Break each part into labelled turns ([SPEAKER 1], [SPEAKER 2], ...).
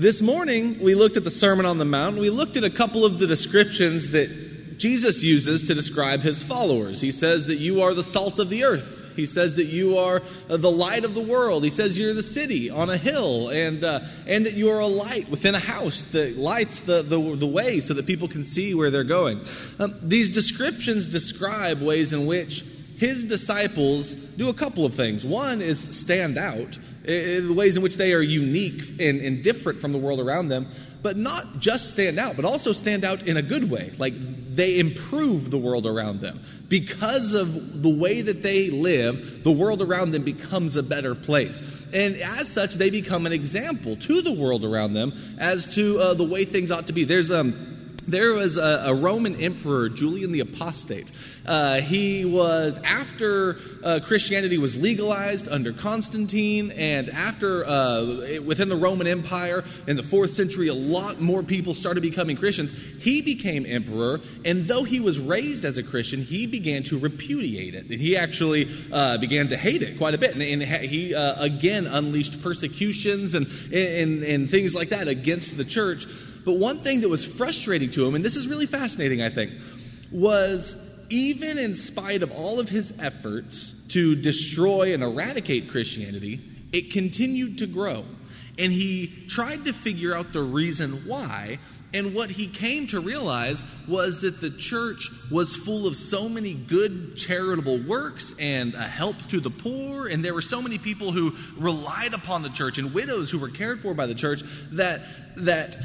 [SPEAKER 1] This morning, we looked at the Sermon on the Mount. We looked at a couple of the descriptions that Jesus uses to describe his followers. He says that you are the salt of the earth. He says that you are uh, the light of the world. He says you're the city on a hill, and, uh, and that you are a light within a house that lights the, the, the way so that people can see where they're going. Um, these descriptions describe ways in which his disciples do a couple of things. One is stand out, the ways in which they are unique and, and different from the world around them, but not just stand out, but also stand out in a good way. Like they improve the world around them. Because of the way that they live, the world around them becomes a better place. And as such, they become an example to the world around them as to uh, the way things ought to be. There's um, there was a, a, Roman emperor, Julian the Apostate. Uh, he was, after uh, Christianity was legalized under Constantine, and after, uh, within the Roman Empire in the fourth century, a lot more people started becoming Christians. He became emperor, and though he was raised as a Christian, he began to repudiate it. He actually uh, began to hate it quite a bit, and, and he uh, again unleashed persecutions and, and, and things like that against the church. But one thing that was frustrating to him, and this is really fascinating, I think, was even in spite of all of his efforts to destroy and eradicate Christianity, it continued to grow. And he tried to figure out the reason why. And what he came to realize was that the church was full of so many good charitable works and a help to the poor. And there were so many people who relied upon the church and widows who were cared for by the church that, that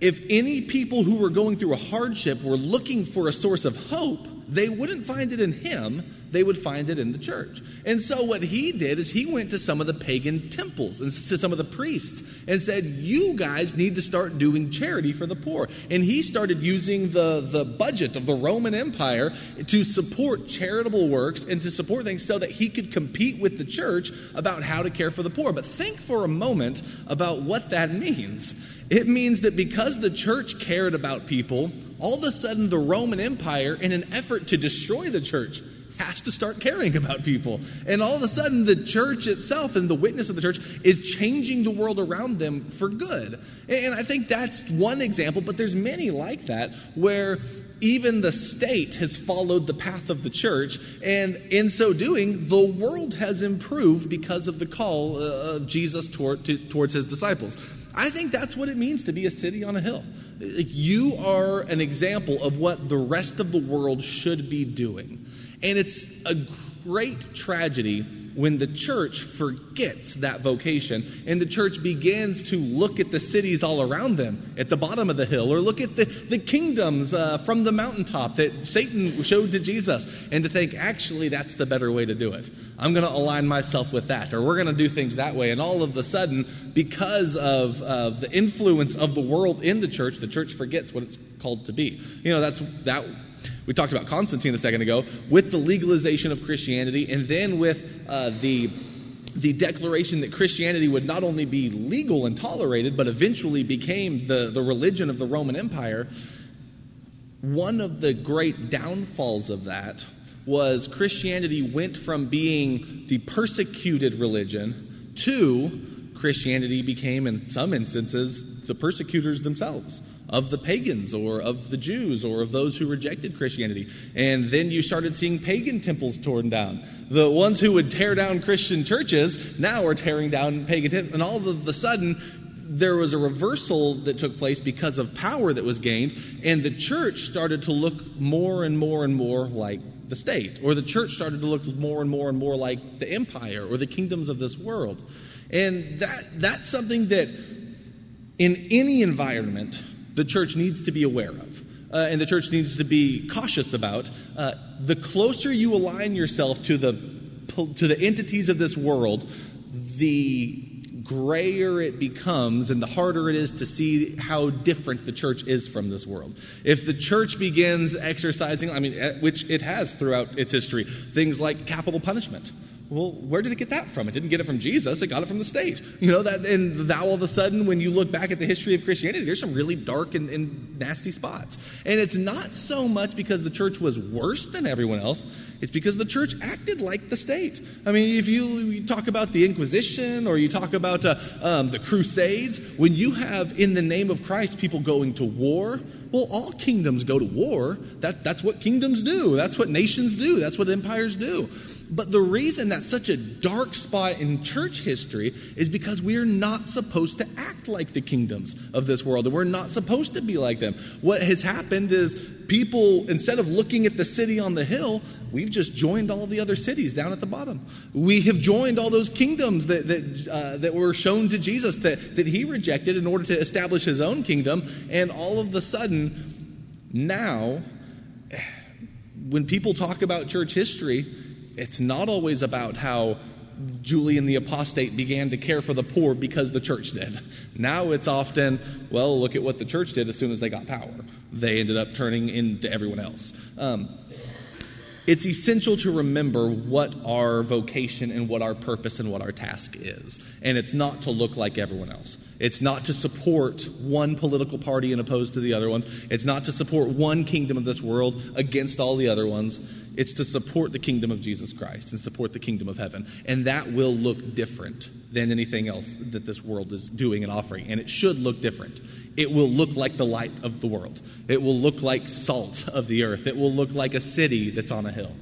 [SPEAKER 1] if any people who were going through a hardship were looking for a source of hope, they wouldn't find it in him, they would find it in the church. And so what he did is he went to some of the pagan temples and to some of the priests and said, You guys need to start doing charity for the poor. And he started using the, the budget of the Roman Empire to support charitable works and to support things so that he could compete with the church about how to care for the poor. But think for a moment about what that means. It means that because the church cared about people, all of a sudden the Roman Empire, in an effort to destroy the church, has to start caring about people. And all of a sudden, the church itself and the witness of the church is changing the world around them for good. And I think that's one example, but there's many like that where even the state has followed the path of the church, and in so doing, the world has improved because of the call uh, of Jesus toward, to, towards his disciples. I think that's what it means to be a city on a hill. You are an example of what the rest of the world should be doing. And it's a great tragedy when the church forgets that vocation and the church begins to look at the cities all around them at the bottom of the hill or look at the, the kingdoms uh, from the mountaintop that Satan showed to Jesus and to think, actually, that's the better way to do it. I'm going to align myself with that, or we're going to do things that way. And all of a sudden, because of, of the influence of the world in the church, the church forgets what it's called to be. You know, that's that we talked about Constantine a second ago, with the legalization of Christianity, and then with uh, the the declaration that Christianity would not only be legal and tolerated, but eventually became the, the religion of the Roman Empire, one of the great downfalls of that was Christianity went from being the persecuted religion to Christianity became, in some instances, the persecutors themselves of the pagans or of the Jews or of those who rejected Christianity. And then you started seeing pagan temples torn down. The ones who would tear down Christian churches now are tearing down pagan temples. And all of a sudden, there was a reversal that took place because of power that was gained, and the church started to look more and more and more like the state, or the church started to look more and more and more like the empire or the kingdoms of this world. And that, that's something that in any environment the church needs to be aware of. Uh, and the church needs to be cautious about. Uh, the closer you align yourself to the to the entities of this world, the grayer it becomes and the harder it is to see how different the church is from this world. If the church begins exercising, I mean, which it has throughout its history, things like capital punishment Well, where did it get that from? It didn't get it from Jesus. It got it from the state. You know that, and now all of a sudden, when you look back at the history of Christianity, there's some really dark and, and nasty spots. And it's not so much because the church was worse than everyone else. It's because the church acted like the state. I mean, if you, you talk about the Inquisition or you talk about uh, um, the Crusades, when you have in the name of Christ people going to war, well, all kingdoms go to war. That, that's what kingdoms do. That's what nations do. That's what empires do. But the reason that's such a dark spot in church history is because we're not supposed to act like the kingdoms of this world, and we're not supposed to be like them. What has happened is people, instead of looking at the city on the hill, we've just joined all the other cities down at the bottom. We have joined all those kingdoms that, that, uh, that were shown to Jesus that, that he rejected in order to establish his own kingdom, and all of a sudden, now, when people talk about church history, it's not always about how Julian the Apostate began to care for the poor because the church did. Now it's often, well, look at what the church did as soon as they got power. They ended up turning into everyone else. Um, it's essential to remember what our vocation and what our purpose and what our task is. And it's not to look like everyone else. It's not to support one political party and oppose to the other ones. It's not to support one kingdom of this world against all the other ones. It's to support the kingdom of Jesus Christ and support the kingdom of heaven. And that will look different than anything else that this world is doing and offering. And it should look different. It will look like the light of the world, it will look like salt of the earth, it will look like a city that's on a hill.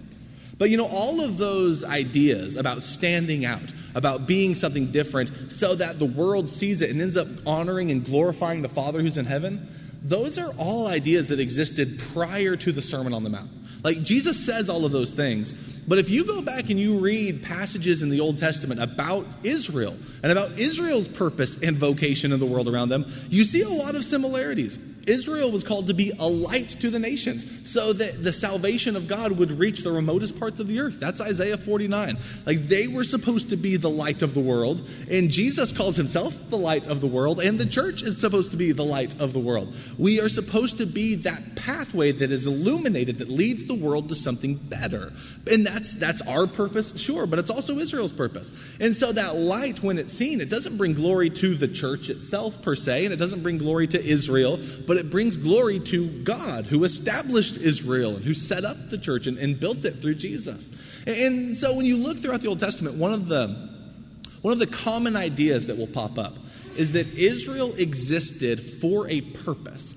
[SPEAKER 1] But you know, all of those ideas about standing out, about being something different so that the world sees it and ends up honoring and glorifying the Father who's in heaven, those are all ideas that existed prior to the Sermon on the Mount. Like Jesus says all of those things, but if you go back and you read passages in the Old Testament about Israel and about Israel's purpose and vocation in the world around them, you see a lot of similarities. Israel was called to be a light to the nations so that the salvation of God would reach the remotest parts of the earth. That's Isaiah 49. Like they were supposed to be the light of the world, and Jesus calls himself the light of the world, and the church is supposed to be the light of the world. We are supposed to be that pathway that is illuminated that leads the world to something better. And that's that's our purpose, sure, but it's also Israel's purpose. And so that light when it's seen, it doesn't bring glory to the church itself per se, and it doesn't bring glory to Israel, but it brings glory to God who established Israel and who set up the church and, and built it through Jesus. And, and so when you look throughout the Old Testament, one of the one of the common ideas that will pop up is that Israel existed for a purpose.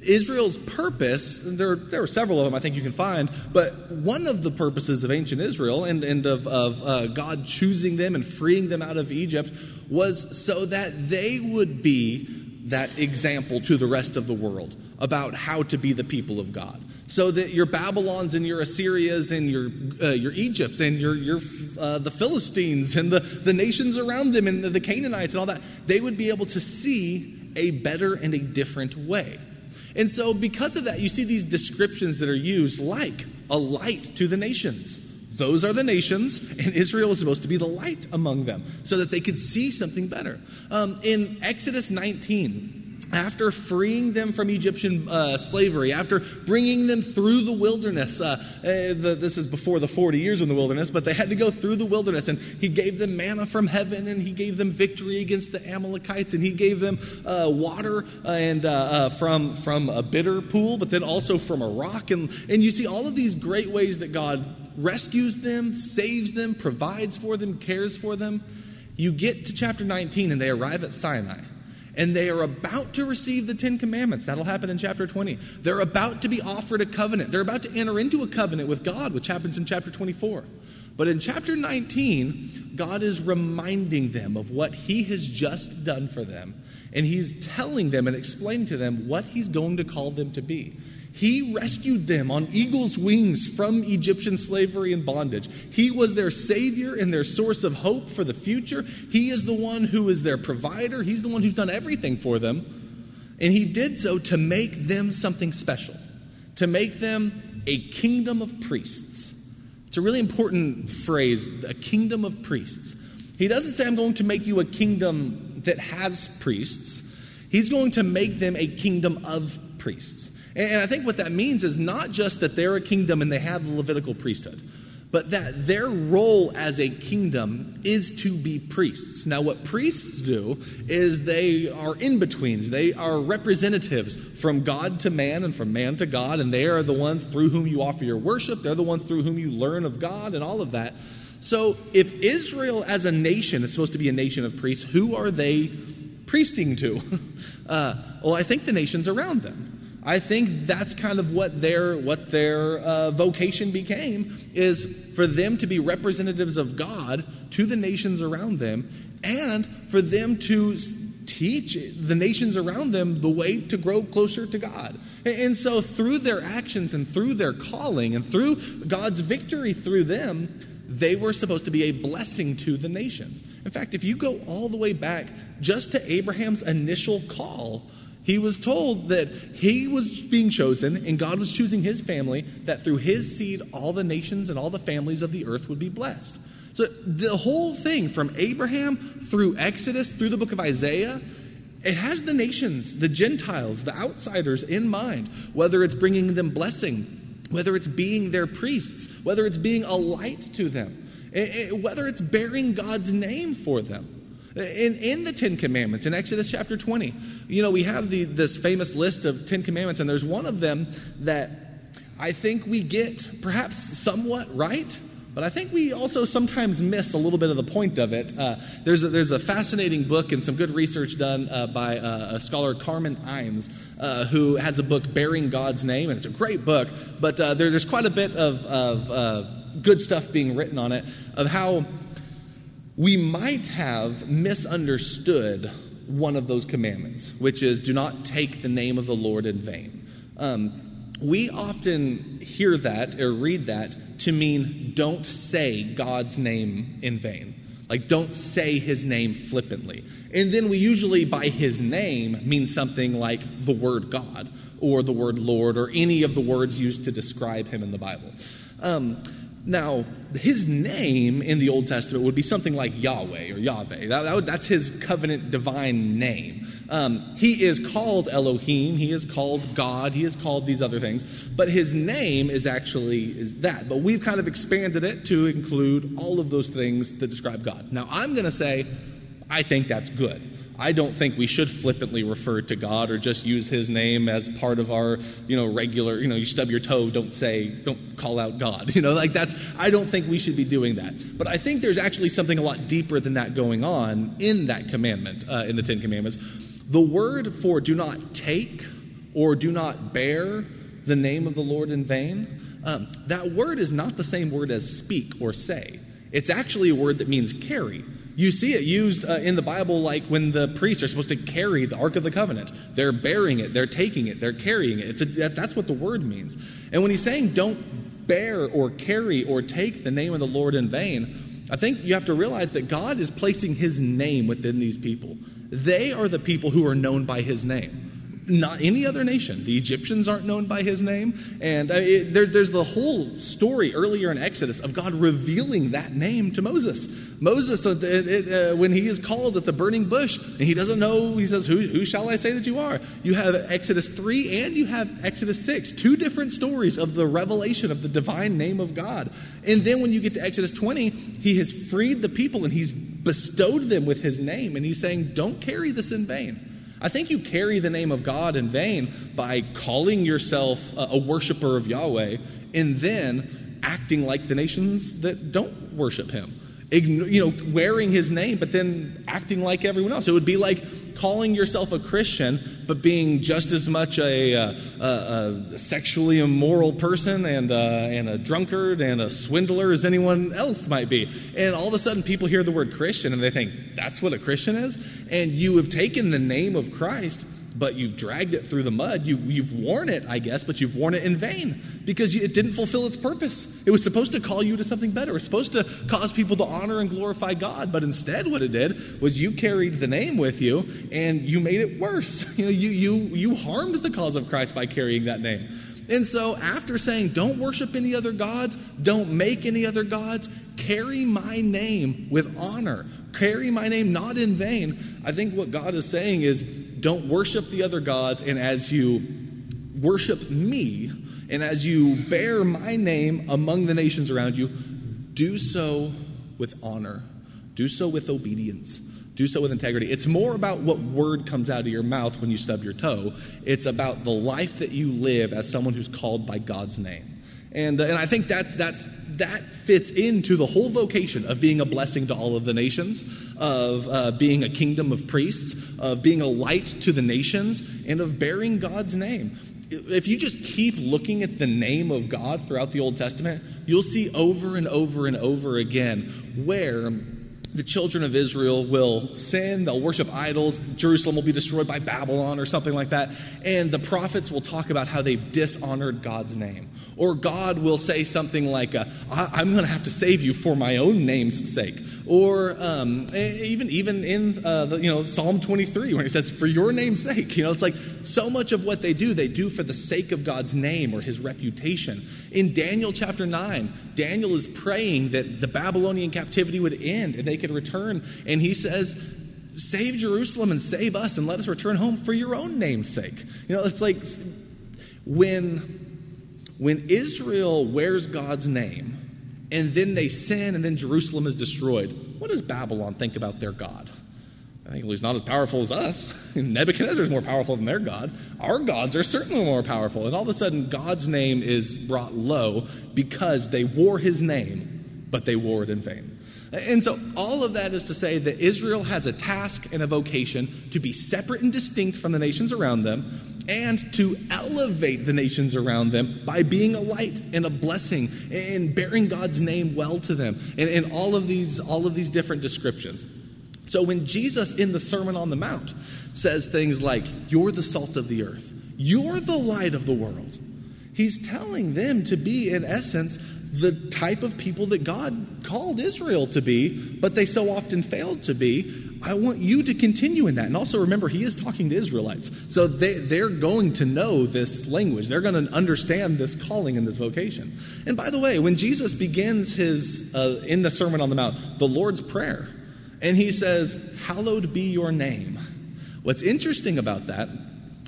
[SPEAKER 1] Israel's purpose, there, there are several of them I think you can find, but one of the purposes of ancient Israel and, and of, of uh, God choosing them and freeing them out of Egypt was so that they would be that example to the rest of the world about how to be the people of God. So that your Babylons and your Assyrias and your, uh, your Egypts and your, your, uh, the Philistines and the, the nations around them and the, the Canaanites and all that, they would be able to see a better and a different way. And so, because of that, you see these descriptions that are used like a light to the nations. Those are the nations, and Israel is supposed to be the light among them so that they could see something better. Um, in Exodus 19, after freeing them from Egyptian uh, slavery, after bringing them through the wilderness, uh, uh, the, this is before the 40 years in the wilderness, but they had to go through the wilderness, and he gave them manna from heaven, and he gave them victory against the Amalekites, and he gave them uh, water uh, and uh, from from a bitter pool, but then also from a rock, and and you see all of these great ways that God rescues them, saves them, provides for them, cares for them. You get to chapter 19, and they arrive at Sinai and they are about to receive the Ten Commandments. That'll happen in chapter 20. They're about to be offered a covenant. They're about to enter into a covenant with God, which happens in chapter 24. But in chapter 19, God is reminding them of what He has just done for them. And He's telling them and explaining to them what He's going to call them to be. He rescued them on eagle's wings from Egyptian slavery and bondage. He was their savior and their source of hope for the future. He is the one who is their provider. He's the one who's done everything for them. And he did so to make them something special, to make them a kingdom of priests. It's a really important phrase, a kingdom of priests. He doesn't say, I'm going to make you a kingdom that has priests. He's going to make them a kingdom of priests. And I think what that means is not just that they're a kingdom and they have the Levitical priesthood. but that their role as a kingdom is to be priests. Now, what priests do is they are in betweens, they are representatives from God to man and from man to God, and they are the ones through whom you offer your worship, they're the ones through whom you learn of God and all of that. So, if Israel as a nation is supposed to be a nation of priests, who are they priesting to? Uh, well, I think the nations around them. I think that's kind of what their what their uh, vocation became is for them to be representatives of God to the nations around them, and for them to teach the nations around them the way to grow closer to God. And so, through their actions and through their calling and through God's victory through them, they were supposed to be a blessing to the nations. In fact, if you go all the way back just to Abraham's initial call, he was told that he was being chosen and God was choosing his family, that through his seed, all the nations and all the families of the earth would be blessed. So the whole thing from Abraham through Exodus, through the book of Isaiah, it has the nations, the Gentiles, the outsiders in mind, whether it's bringing them blessing whether it's being their priests, whether it's being a light to them, whether it's bearing God's name for them. In, in the Ten Commandments, in Exodus chapter 20, you know, we have the, this famous list of Ten Commandments, and there's one of them that I think we get perhaps somewhat right, but I think we also sometimes miss a little bit of the point of it. Uh, there's, a, there's a fascinating book and some good research done uh, by uh, a scholar, Carmen Imes, uh, who has a book, Bearing God's Name, and it's a great book, but uh, there, there's quite a bit of, of uh, good stuff being written on it of how we might have misunderstood one of those commandments, which is do not take the name of the Lord in vain. Um, we often hear that or read that to mean don't say God's name in vain. Like, don't say his name flippantly. And then we usually, by his name, mean something like the word God or the word Lord or any of the words used to describe him in the Bible. Um, now, his name in the Old Testament would be something like Yahweh or Yahweh. That, that would, that's his covenant divine name. Um, he is called Elohim. He is called God. He is called these other things. But his name is actually is that. But we've kind of expanded it to include all of those things that describe God. Now, I'm going to say, I think that's good. I don't think we should flippantly refer to God or just use his name as part of our, you know, regular, you know, you stub your toe, don't say, don't call out God. You know, like that's, I don't think we should be doing that. But I think there's actually something a lot deeper than that going on in that commandment, uh, in the Ten Commandments. The word for do not take or do not bear the name of the Lord in vain, um, that word is not the same word as speak or say. It's actually a word that means carry. You see it used uh, in the Bible like when the priests are supposed to carry the Ark of the Covenant. They're bearing it, they're taking it, they're carrying it. It's a, that's what the word means. And when he's saying don't bear or carry or take the name of the Lord in vain, I think you have to realize that God is placing his name within these people. They are the people who are known by his name not any other nation. The Egyptians aren't known by his name. And uh, it, there, there's the whole story earlier in Exodus of God revealing that name to Moses. Moses, uh, it, uh, when he is called at the burning bush, and he doesn't know, he says, who, who shall I say that you are? You have Exodus 3 and you have Exodus 6, two different stories of the revelation of the divine name of God. And then when you get to Exodus 20, he has freed the people and he's bestowed them with his name. And he's saying, don't carry this in vain. I think you carry the name of God in vain by calling yourself a worshiper of Yahweh and then acting like the nations that don't worship him you know, wearing his name, but then acting like everyone else. It would be like calling yourself a Christian, but being just as much a, uh, a, a sexually immoral person and, uh, and a drunkard and a swindler as anyone else might be. And all of a sudden, people hear the word Christian and they think, that's what a Christian is? And you have taken the name of Christ but you've dragged it through the mud. You, you've worn it, I guess, but you've worn it in vain because it didn't fulfill its purpose. It was supposed to call you to something better. It was supposed to cause people to honor and glorify God, but instead, what it did was you carried the name with you and you made it worse. You know, you, you, you harmed the cause of Christ by carrying that name. And so, after saying, don't worship any other gods, don't make any other gods, carry my name with honor, carry my name not in vain, I think what God is saying is, don't worship the other gods, and as you worship me, and as you bear my name among the nations around you, do so with honor, do so with obedience, do so with integrity. It's more about what word comes out of your mouth when you stub your toe, it's about the life that you live as someone who's called by God's name. And, uh, and I think that's, that's, that fits into the whole vocation of being a blessing to all of the nations, of uh, being a kingdom of priests, of being a light to the nations, and of bearing God's name. If you just keep looking at the name of God throughout the Old Testament, you'll see over and over and over again where the children of Israel will sin, they'll worship idols, Jerusalem will be destroyed by Babylon or something like that, and the prophets will talk about how they dishonored God's name. Or God will say something like, uh, I'm going to have to save you for my own name's sake. Or um, even, even in uh, the, you know, Psalm 23, where he says, For your name's sake. You know, it's like so much of what they do, they do for the sake of God's name or his reputation. In Daniel chapter 9, Daniel is praying that the Babylonian captivity would end and they could return. And he says, Save Jerusalem and save us and let us return home for your own name's sake. You know, it's like when when Israel wears God's name and then they sin and then Jerusalem is destroyed, what does Babylon think about their God? I think he's not as powerful as us. Nebuchadnezzar is more powerful than their God. Our gods are certainly more powerful. And all of a sudden, God's name is brought low because they wore his name, but they wore it in vain. And so, all of that is to say that Israel has a task and a vocation to be separate and distinct from the nations around them and to elevate the nations around them by being a light and a blessing and bearing God's name well to them and, and all of these all of these different descriptions. So when Jesus in the Sermon on the Mount says things like, You're the salt of the earth, you're the light of the world, he's telling them to be, in essence, the type of people that God called Israel to be, but they so often failed to be. I want you to continue in that. And also remember, he is talking to Israelites. So they, they're going to know this language. They're going to understand this calling and this vocation. And by the way, when Jesus begins his, uh, in the Sermon on the Mount, the Lord's Prayer, and he says, Hallowed be your name. What's interesting about that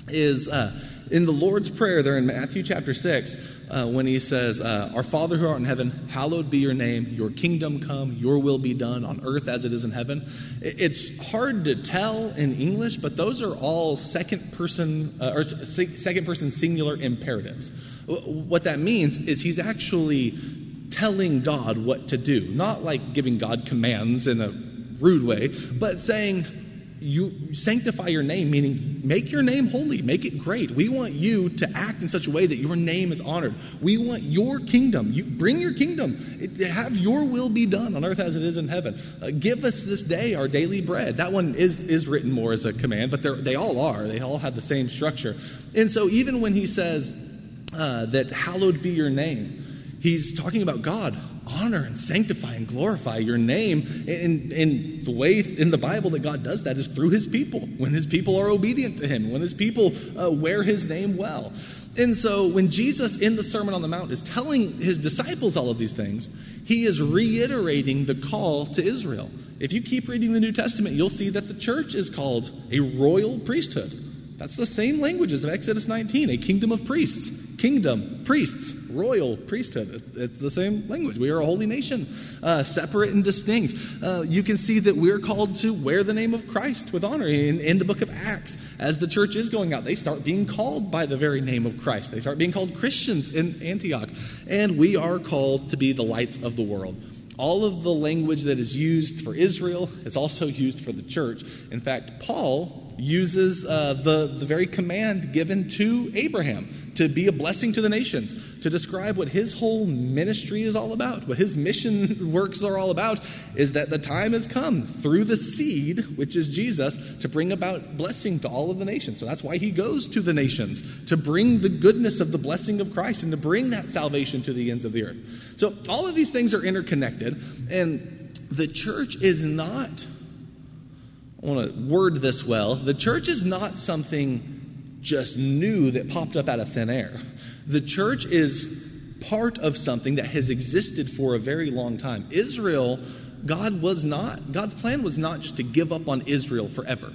[SPEAKER 1] is uh, in the Lord's Prayer, there in Matthew chapter 6, uh, when he says, uh, Our Father who art in heaven, hallowed be your name, your kingdom come, your will be done on earth as it is in heaven. It's hard to tell in English, but those are all second person uh, or second person singular imperatives. What that means is he's actually telling God what to do, not like giving God commands in a rude way, but saying, you sanctify your name, meaning make your name holy, make it great. We want you to act in such a way that your name is honored. We want your kingdom. You bring your kingdom. It, have your will be done on earth as it is in heaven. Uh, give us this day our daily bread. That one is is written more as a command, but they all are. They all have the same structure. And so even when he says uh, that hallowed be your name, he's talking about God honor and sanctify and glorify your name. And, and the way in the Bible that God does that is through his people, when his people are obedient to him, when his people uh, wear his name well. And so when Jesus in the Sermon on the Mount is telling his disciples all of these things, he is reiterating the call to Israel. If you keep reading the New Testament, you'll see that the church is called a royal priesthood. That's the same language as Exodus 19, a kingdom of priests. Kingdom, priests, royal priesthood. It's the same language. We are a holy nation, uh, separate and distinct. Uh, you can see that we're called to wear the name of Christ with honor. In, in the book of Acts, as the church is going out, they start being called by the very name of Christ. They start being called Christians in Antioch. And we are called to be the lights of the world all of the language that is used for Israel is also used for the church. In fact, Paul uses uh, the, the very command given to Abraham to be a blessing to the nations, to describe what his whole ministry is all about, what his mission works are all about, is that the time has come through the seed, which is Jesus, to bring about blessing to all of the nations. So that's why he goes to the nations, to bring the goodness of the blessing of Christ and to bring that salvation to the ends of the earth. So all of these things are interconnected, and the church is not I want to word this well. The church is not something just new that popped up out of thin air. The church is part of something that has existed for a very long time. Israel, God was not, God's plan was not just to give up on Israel forever.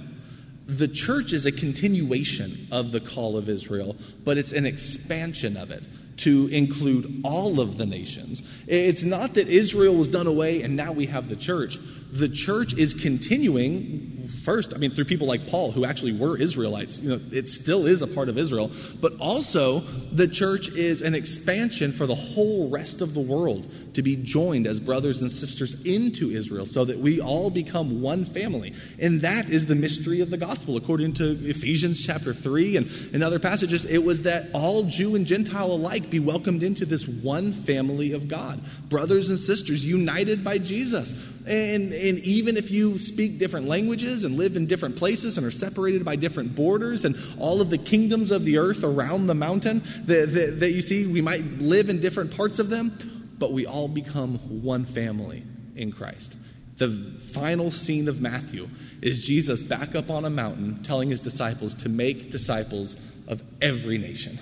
[SPEAKER 1] The church is a continuation of the call of Israel, but it's an expansion of it. to include all of the nations. It's not that Israel was done away and now we have the church. The church is continuing first, I mean, through people like Paul, who actually were Israelites. You know, it still is a part of Israel. But also, the church is an expansion for the whole rest of the world to be joined as brothers and sisters into Israel so that we all become one family. And that is the mystery of the gospel. According to Ephesians chapter 3 and, and other passages, it was that all Jew and Gentile alike be welcomed into this one family of God. Brothers and sisters united by Jesus. And, and even if you speak different languages and live in different places and are separated by different borders and all of the kingdoms of the earth around the mountain that, that, that you see, we might live in different parts of them, but we all become one family in Christ. The final scene of Matthew is Jesus back up on a mountain telling his disciples to make disciples of every nation.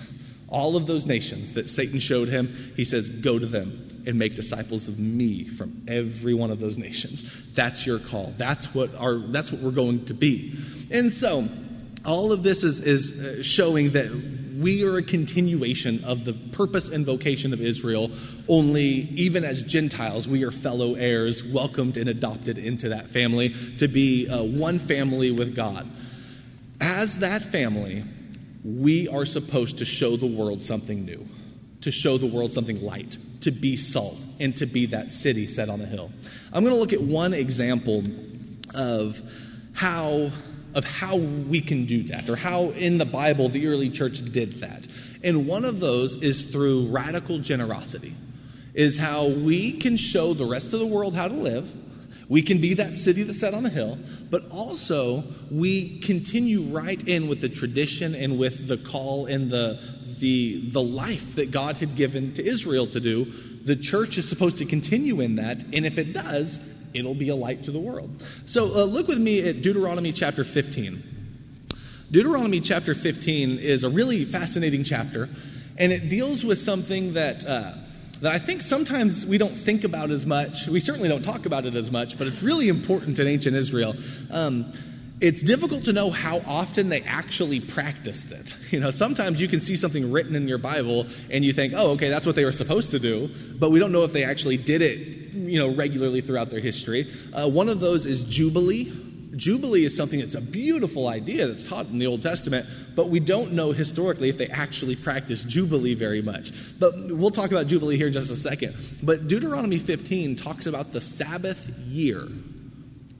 [SPEAKER 1] All of those nations that Satan showed him, he says, Go to them and make disciples of me from every one of those nations. That's your call. That's what our that's what we're going to be. And so all of this is, is uh, showing that we are a continuation of the purpose and vocation of Israel, only even as Gentiles, we are fellow heirs, welcomed and adopted into that family to be uh, one family with God. As that family, we are supposed to show the world something new, to show the world something light, to be salt and to be that city set on a hill. I'm going to look at one example of how of how we can do that or how in the Bible the early church did that. And one of those is through radical generosity. Is how we can show the rest of the world how to live. We can be that city that's set on a hill, but also we continue right in with the tradition and with the call and the, the, the life that God had given to Israel to do, the church is supposed to continue in that, and if it does, it'll be a light to the world. So uh, look with me at Deuteronomy chapter 15. Deuteronomy chapter 15 is a really fascinating chapter, and it deals with something that. Uh, that I think sometimes we don't think about as much. We certainly don't talk about it as much, but it's really important in ancient Israel. Um, it's difficult to know how often they actually practiced it. You know, sometimes you can see something written in your Bible and you think, oh, okay, that's what they were supposed to do, but we don't know if they actually did it, you know, regularly throughout their history. Uh, one of those is Jubilee. Jubilee is something that's a beautiful idea that's taught in the Old Testament, but we don't know historically if they actually practiced Jubilee very much. But we'll talk about Jubilee here in just a second. But Deuteronomy 15 talks about the Sabbath year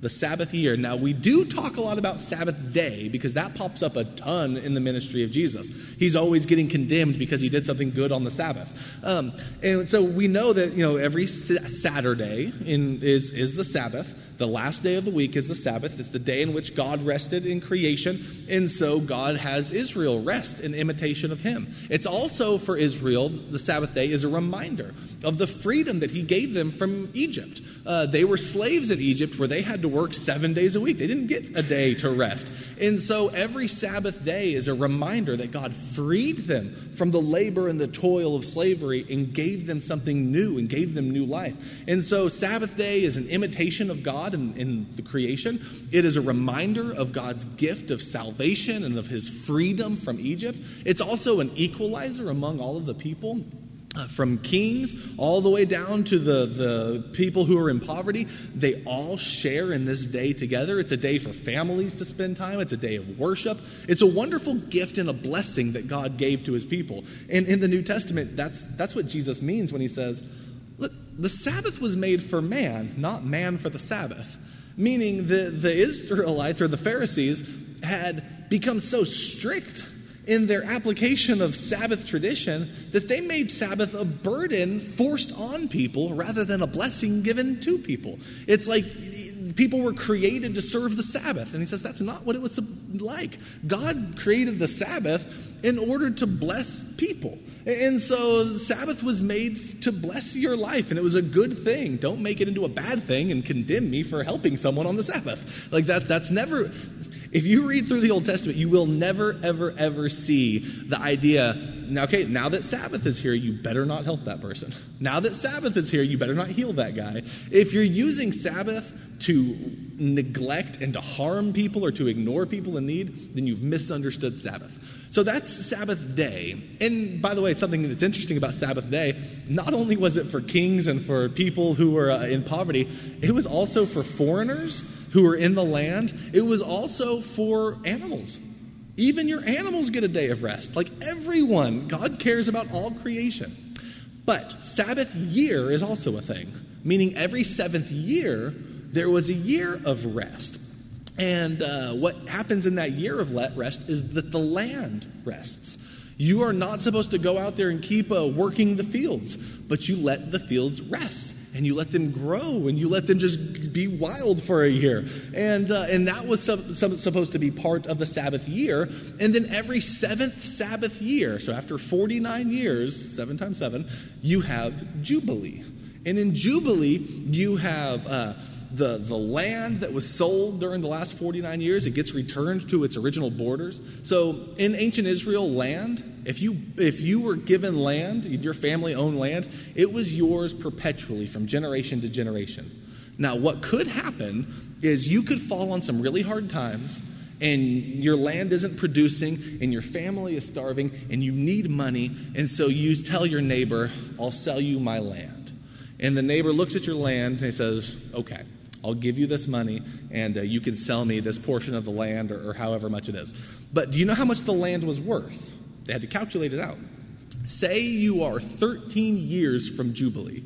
[SPEAKER 1] the Sabbath year. Now, we do talk a lot about Sabbath day because that pops up a ton in the ministry of Jesus. He's always getting condemned because he did something good on the Sabbath. Um, and so we know that, you know, every Saturday in, is, is the Sabbath. The last day of the week is the Sabbath. It's the day in which God rested in creation. And so God has Israel rest in imitation of him. It's also for Israel, the Sabbath day is a reminder of the freedom that he gave them from Egypt. Uh, they were slaves in Egypt where they had to work seven days a week. They didn't get a day to rest. And so every Sabbath day is a reminder that God freed them from the labor and the toil of slavery and gave them something new and gave them new life. And so Sabbath day is an imitation of God God in, in the creation. It is a reminder of God's gift of salvation and of his freedom from Egypt. It's also an equalizer among all of the people. Uh, from kings all the way down to the, the people who are in poverty, they all share in this day together. It's a day for families to spend time. It's a day of worship. It's a wonderful gift and a blessing that God gave to his people. And in the New Testament, that's, that's what Jesus means when he says, Look, the Sabbath was made for man, not man for the Sabbath. Meaning the, the Israelites or the Pharisees had become so strict in their application of Sabbath tradition that they made Sabbath a burden forced on people rather than a blessing given to people. It's like people were created to serve the Sabbath. And he says that's not what it was like. God created the Sabbath in order to bless people. And so the Sabbath was made to bless your life, and it was a good thing. Don't make it into a bad thing and condemn me for helping someone on the Sabbath. Like that, that's never If you read through the Old Testament, you will never, ever, ever see the idea now, okay, now that Sabbath is here, you better not help that person. Now that Sabbath is here, you better not heal that guy. If you're using Sabbath to neglect and to harm people or to ignore people in need, then you've misunderstood Sabbath. So that's Sabbath day. And by the way, something that's interesting about Sabbath day, not only was it for kings and for people who were uh, in poverty, it was also for foreigners who were in the land. It was also for animals. Even your animals get a day of rest. Like everyone, God cares about all creation. But Sabbath year is also a thing, meaning every seventh year, there was a year of rest. And uh, what happens in that year of rest is that the land rests. You are not supposed to go out there and keep uh, working the fields, but you let the fields rest and you let them grow and you let them just be wild for a year. And, uh, and that was some, some, supposed to be part of the Sabbath year. And then every seventh Sabbath year, so after 49 years, seven times seven, you have Jubilee. And in Jubilee, you have. Uh, the, the land that was sold during the last 49 years, it gets returned to its original borders. So in ancient Israel, land, if you, if you were given land, your family owned land, it was yours perpetually from generation to generation. Now, what could happen is you could fall on some really hard times and your land isn't producing and your family is starving and you need money and so you tell your neighbor i'll sell you my land and the neighbor looks at your land and he says okay I'll give you this money and uh, you can sell me this portion of the land or, or however much it is. But do you know how much the land was worth? They had to calculate it out. Say you are 13 years from Jubilee.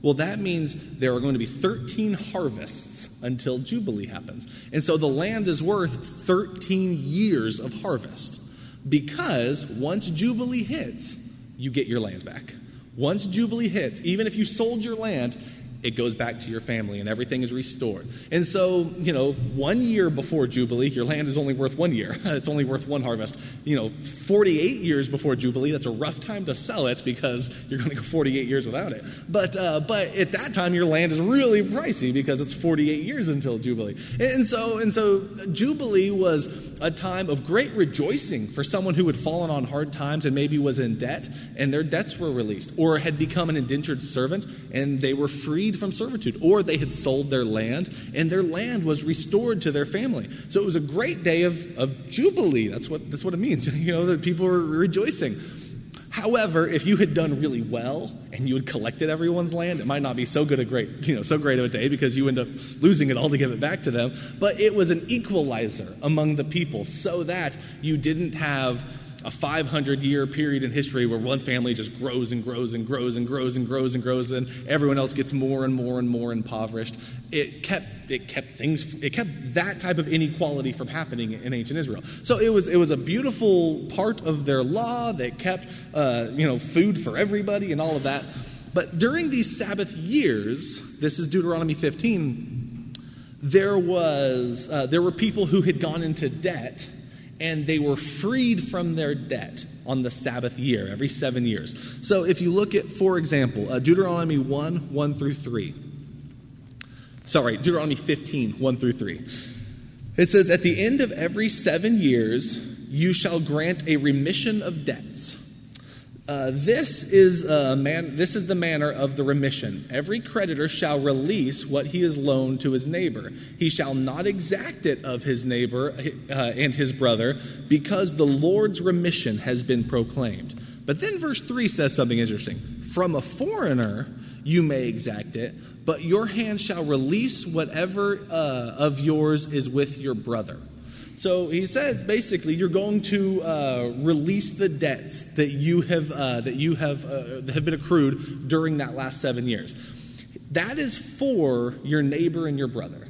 [SPEAKER 1] Well, that means there are going to be 13 harvests until Jubilee happens. And so the land is worth 13 years of harvest because once Jubilee hits, you get your land back. Once Jubilee hits, even if you sold your land, it goes back to your family and everything is restored. And so, you know, one year before Jubilee, your land is only worth one year. it's only worth one harvest. You know, 48 years before Jubilee, that's a rough time to sell it because you're going to go 48 years without it. But, uh, but at that time, your land is really pricey because it's 48 years until Jubilee. And so, and so Jubilee was a time of great rejoicing for someone who had fallen on hard times and maybe was in debt and their debts were released or had become an indentured servant and they were freed freed from servitude, or they had sold their land and their land was restored to their family. So it was a great day of, of jubilee. That's what, that's what it means. You know, that people were rejoicing. However, if you had done really well and you had collected everyone's land, it might not be so good a great, you know, so great of a day because you end up losing it all to give it back to them. But it was an equalizer among the people so that you didn't have a 500 year period in history where one family just grows and grows and grows and grows and grows and grows and everyone else gets more and more and more impoverished. It kept it kept things it kept that type of inequality from happening in ancient israel. So it was it was a beautiful part of their law. That kept uh, you know food for everybody and all of that. But during these sabbath years this is deuteronomy 15 there was uh, there were people who had gone into debt and they were freed from their debt on the Sabbath year, every seven years. So if you look at, for example, uh, Deuteronomy 1 1 through 3. Sorry, Deuteronomy 15 1 through 3. It says, At the end of every seven years, you shall grant a remission of debts uh, this is a man. This is the manner of the remission. Every creditor shall release what he has loaned to his neighbor. He shall not exact it of his neighbor uh, and his brother, because the Lord's remission has been proclaimed. But then verse three says something interesting. From a foreigner you may exact it, but your hand shall release whatever uh, of yours is with your brother. So he says basically, you're going to uh, release the debts that you have uh, that you have uh, have been accrued during that last seven years. That is for your neighbor and your brother.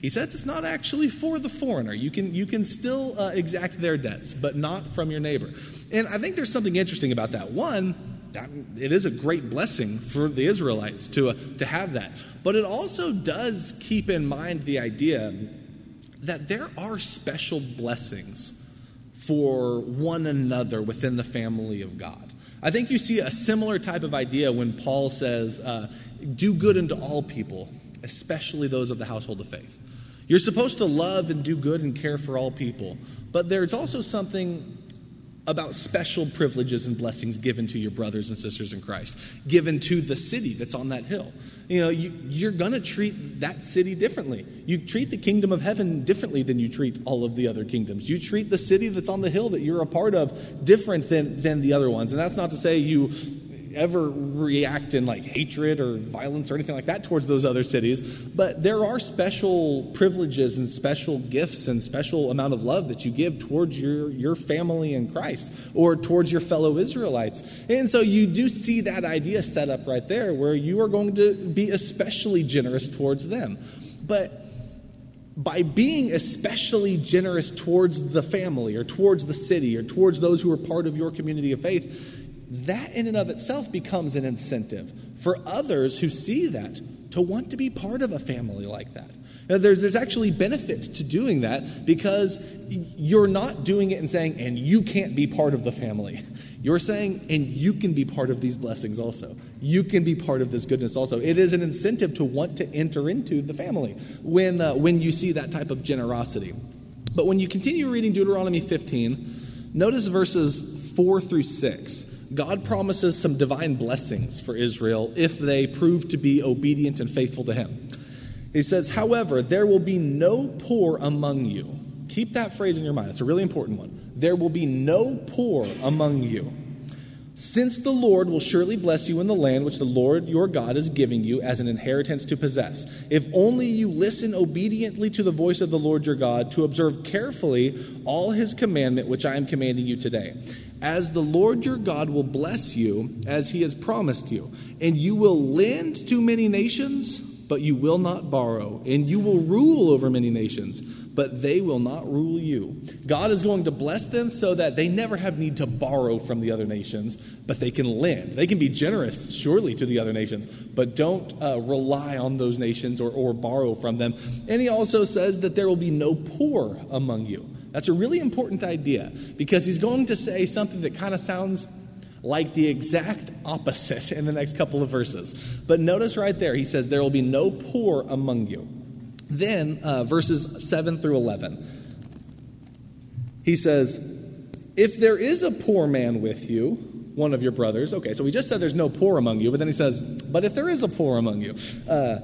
[SPEAKER 1] He says it's not actually for the foreigner. You can you can still uh, exact their debts, but not from your neighbor. And I think there's something interesting about that. One, it is a great blessing for the Israelites to, uh, to have that. But it also does keep in mind the idea that there are special blessings for one another within the family of God. I think you see a similar type of idea when Paul says, uh, Do good unto all people, especially those of the household of faith. You're supposed to love and do good and care for all people. But there's also something about special privileges and blessings given to your brothers and sisters in Christ, given to the city that's on that hill. You know, you, are going to treat that city differently. You treat the kingdom of heaven differently than you treat all of the other kingdoms. You treat the city that's on the hill that you're a part of different than, than the other ones. And that's not to say you ever react in like hatred or violence or anything like that towards those other cities. But there are special privileges and special gifts and special amount of love that you give towards your, your family in Christ or towards your fellow Israelites. And so you do see that idea set up right there where you are going to be especially generous towards them. But by being especially generous towards the family or towards the city or towards those who are part of your community of faith, that in and of itself becomes an incentive for others who see that to want to be part of a family like that. Now, there's, there's actually benefit to doing that because you're not doing it and saying, and you can't be part of the family. You're saying, and you can be part of these blessings also. You can be part of this goodness also. It is an incentive to want to enter into the family when, uh, when you see that type of generosity. But when you continue reading Deuteronomy 15, notice verses 4 through 6. God promises some divine blessings for Israel if they prove to be obedient and faithful to Him. He says, However, there will be no poor among you. Keep that phrase in your mind. It's a really important one. There will be no poor among you. Since the Lord will surely bless you in the land which the Lord your God is giving you as an inheritance to possess, if only you listen obediently to the voice of the Lord your God, to observe carefully all his commandment which I am commanding you today as the Lord your God will bless you as he has promised you. And you will lend to many nations, but you will not borrow. And you will rule over many nations, but they will not rule you. God is going to bless them so that they never have need to borrow from the other nations, but they can lend. They can be generous, surely, to the other nations, but don't uh, rely on those nations or, or borrow from them. And he also says that there will be no poor among you. That's a really important idea because he's going to say something that kind of sounds like the exact opposite in the next couple of verses. But notice right there, he says, There will be no poor among you. Then, uh, verses 7 through 11, he says, If there is a poor man with you, one of your brothers, okay, so we just said there's no poor among you, but then he says, But if there is a poor among you, uh,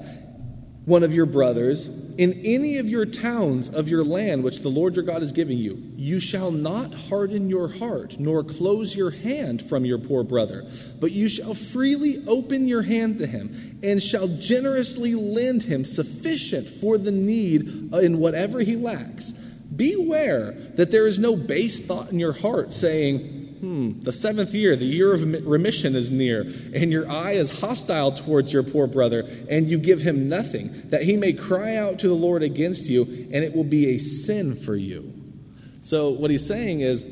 [SPEAKER 1] one of your brothers in any of your towns of your land which the Lord your God is giving you. You shall not harden your heart, nor close your hand from your poor brother, but you shall freely open your hand to him, and shall generously lend him sufficient for the need in whatever he lacks. Beware that there is no base thought in your heart saying, hmm, the seventh year, the year of remission is near, and your eye is hostile towards your poor brother, and you give him nothing, that he may cry out to the Lord against you, and it will be a sin for you. So, what he's saying is,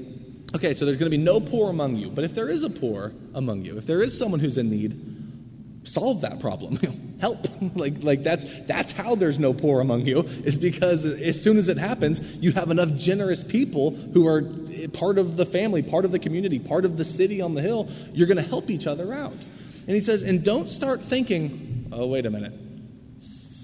[SPEAKER 1] okay, so there's going to be no poor among you, but if there is a poor among you, if there is someone who's in need, solve that problem. Help. Like like that's that's how there's no poor among you is because as soon as it happens you have enough generous people who are part of the family part of the community part of the city on the hill you're going to help each other out. And he says and don't start thinking oh wait a minute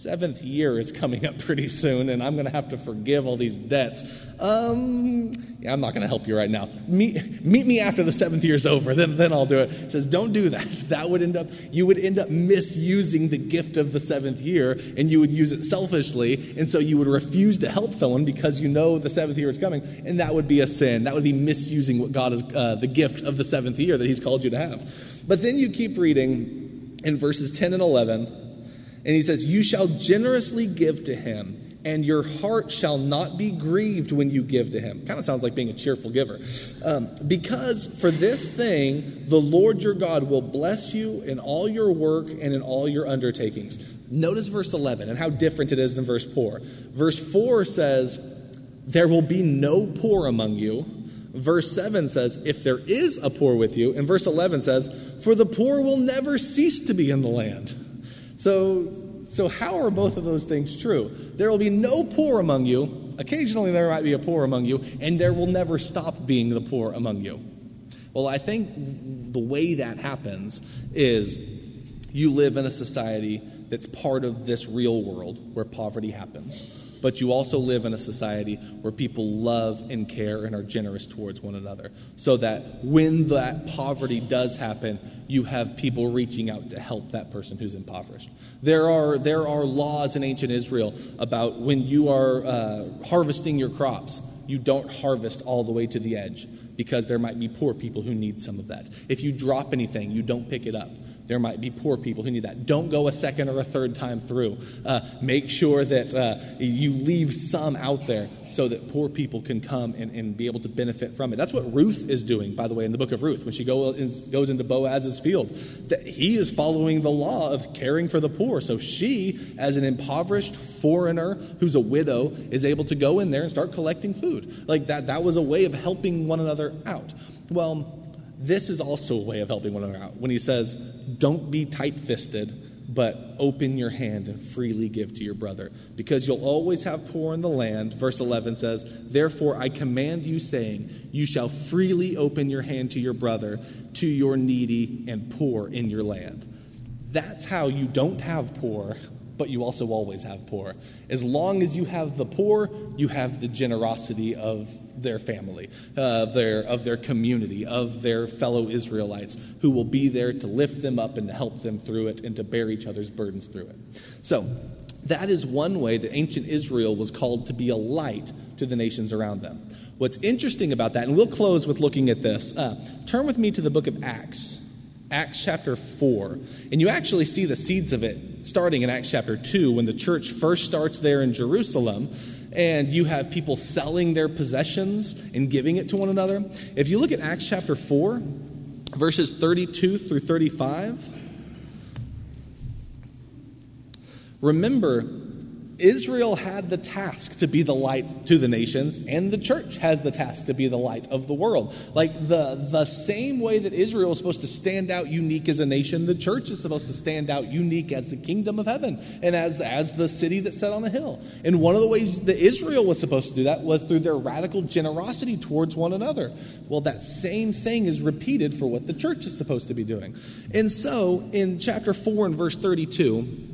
[SPEAKER 1] seventh year is coming up pretty soon, and I'm going to have to forgive all these debts. Um, yeah, I'm not going to help you right now. Meet, meet me after the seventh year's over, then, then I'll do it. He says, don't do that. That would end up, you would end up misusing the gift of the seventh year, and you would use it selfishly, and so you would refuse to help someone because you know the seventh year is coming, and that would be a sin. That would be misusing what God is, uh, the gift of the seventh year that He's called you to have. But then you keep reading in verses 10 and 11 and he says, You shall generously give to him, and your heart shall not be grieved when you give to him. Kind of sounds like being a cheerful giver. Um, because for this thing, the Lord your God will bless you in all your work and in all your undertakings. Notice verse 11 and how different it is than verse 4. Verse 4 says, There will be no poor among you. Verse 7 says, If there is a poor with you. And verse 11 says, For the poor will never cease to be in the land. So, so how are both of those things true? There will be no poor among you. Occasionally there might be a poor among you, and there will never stop being the poor among you. Well, I think the way that happens is you live in a society that's part of this real world where poverty happens. But you also live in a society where people love and care and are generous towards one another. So that when that poverty does happen, you have people reaching out to help that person who's impoverished. There are, there are laws in ancient Israel about when you are uh, harvesting your crops, you don't harvest all the way to the edge because there might be poor people who need some of that. If you drop anything, you don't pick it up there might be poor people who need that. Don't go a second or a third time through. Uh, make sure that uh, you leave some out there so that poor people can come and, and, be able to benefit from it. That's what Ruth is doing, by the way, in the book of Ruth, when she go, is, goes into Boaz's field. That he is following the law of caring for the poor. So she, as an impoverished foreigner who's a widow, is able to go in there and start collecting food. Like that, that was a way of helping one another out. Well, this is also a way of helping one another out. When he says, don't be tight fisted, but open your hand and freely give to your brother, because you'll always have poor in the land. Verse 11 says, Therefore I command you, saying, You shall freely open your hand to your brother, to your needy and poor in your land. That's how you don't have poor, but you also always have poor. As long as you have the poor, you have the generosity of their family, uh, their, of their community, of their fellow Israelites who will be there to lift them up and to help them through it and to bear each other's burdens through it. So, that is one way that ancient Israel was called to be a light to the nations around them. What's interesting about that, and we'll close with looking at this, uh, turn with me to the book of Acts. Acts chapter 4. And you actually see the seeds of it starting in Acts chapter 2 when the church first starts there in Jerusalem and you have people selling their possessions and giving it to one another. If you look at Acts chapter 4, verses 32 through 35, remember Israel had the task to be the light to the nations, and the church has the task to be the light of the world. Like the, the same way that Israel is supposed to stand out unique as a nation, the church is supposed to stand out unique as the kingdom of heaven and as, as the city that's set on a hill. And one of the ways that Israel was supposed to do that was through their radical generosity towards one another. Well, that same thing is repeated for what the church is supposed to be doing. And so in chapter 4 and verse 32,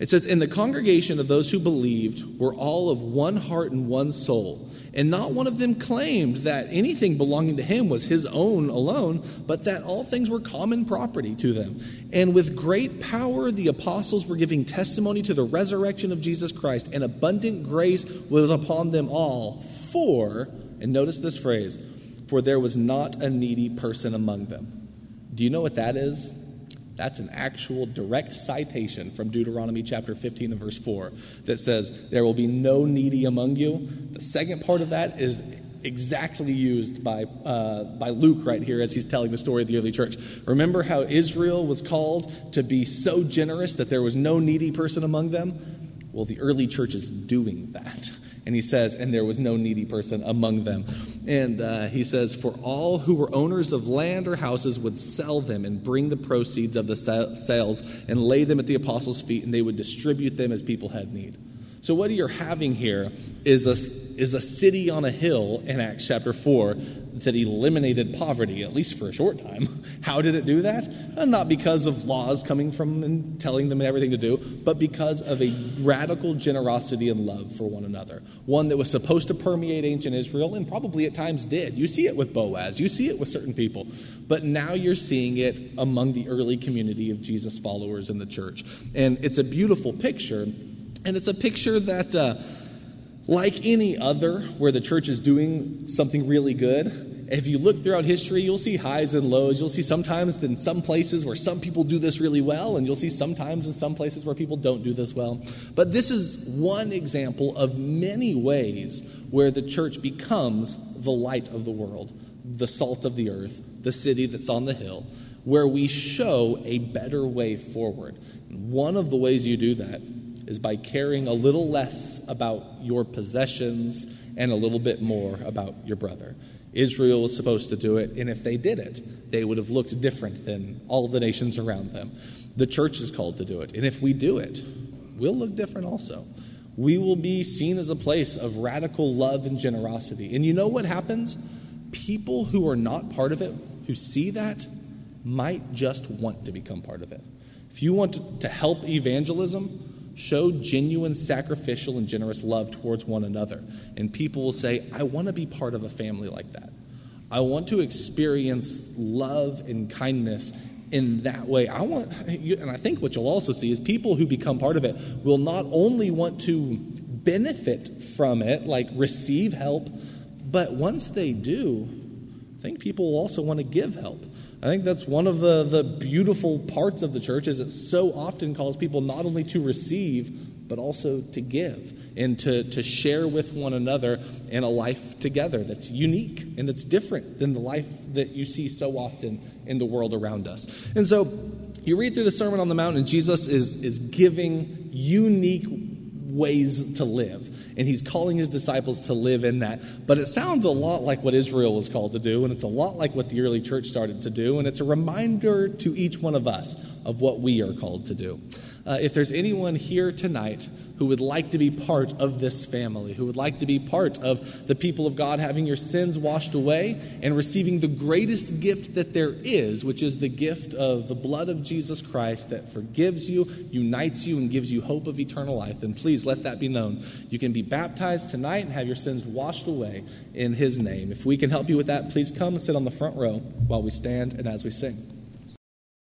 [SPEAKER 1] it says, In the congregation of those who believed were all of one heart and one soul. And not one of them claimed that anything belonging to him was his own alone, but that all things were common property to them. And with great power, the apostles were giving testimony to the resurrection of Jesus Christ, and abundant grace was upon them all. For, and notice this phrase, for there was not a needy person among them. Do you know what that is? That's an actual direct citation from Deuteronomy chapter 15 and verse 4 that says, There will be no needy among you. The second part of that is exactly used by, uh, by Luke right here as he's telling the story of the early church. Remember how Israel was called to be so generous that there was no needy person among them? Well, the early church is doing that. And he says, and there was no needy person among them. And uh, he says, for all who were owners of land or houses would sell them and bring the proceeds of the sales and lay them at the apostles' feet, and they would distribute them as people had need. So, what you're having here is a, is a city on a hill in Acts chapter 4 that eliminated poverty, at least for a short time. How did it do that? Uh, not because of laws coming from and telling them everything to do, but because of a radical generosity and love for one another. One that was supposed to permeate ancient Israel and probably at times did. You see it with Boaz, you see it with certain people. But now you're seeing it among the early community of Jesus followers in the church. And it's a beautiful picture and it's a picture that, uh, like any other, where the church is doing something really good, if you look throughout history, you'll see highs and lows. You'll see sometimes in some places where some people do this really well, and you'll see sometimes in some places where people don't do this well. But this is one example of many ways where the church becomes the light of the world, the salt of the earth, the city that's on the hill, where we show a better way forward. One of the ways you do that is by caring a little less about your possessions and a little bit more about your brother. Israel was supposed to do it, and if they did it, they would have looked different than all the nations around them. The church is called to do it, and if we do it, we'll look different also. We will be seen as a place of radical love and generosity. And you know what happens? People who are not part of it, who see that, might just want to become part of it. If you want to help evangelism, Show genuine, sacrificial, and generous love towards one another. And people will say, I want to be part of a family like that. I want to experience love and kindness in that way. I want, and I think what you'll also see is people who become part of it will not only want to benefit from it, like receive help, but once they do, I think people will also want to give help. I think that's one of the, the beautiful parts of the church is it so often calls people not only to receive, but also to give and to, to share with one another in a life together that's unique and that's different than the life that you see so often in the world around us. And so you read through the Sermon on the Mount, and Jesus is, is giving unique ways to live. And he's calling his disciples to live in that. But it sounds a lot like what Israel was called to do, and it's a lot like what the early church started to do, and it's a reminder to each one of us of what we are called to do. Uh, if there's anyone here tonight who would like to be part of this family, who would like to be part of the people of God, having your sins washed away and receiving the greatest gift that there is, which is the gift of the blood of Jesus Christ that forgives you, unites you, and gives you hope of eternal life, then please let that be known. You can be baptized tonight and have your sins washed away in His name. If we can help you with that, please come and sit on the front row while we stand and as we sing.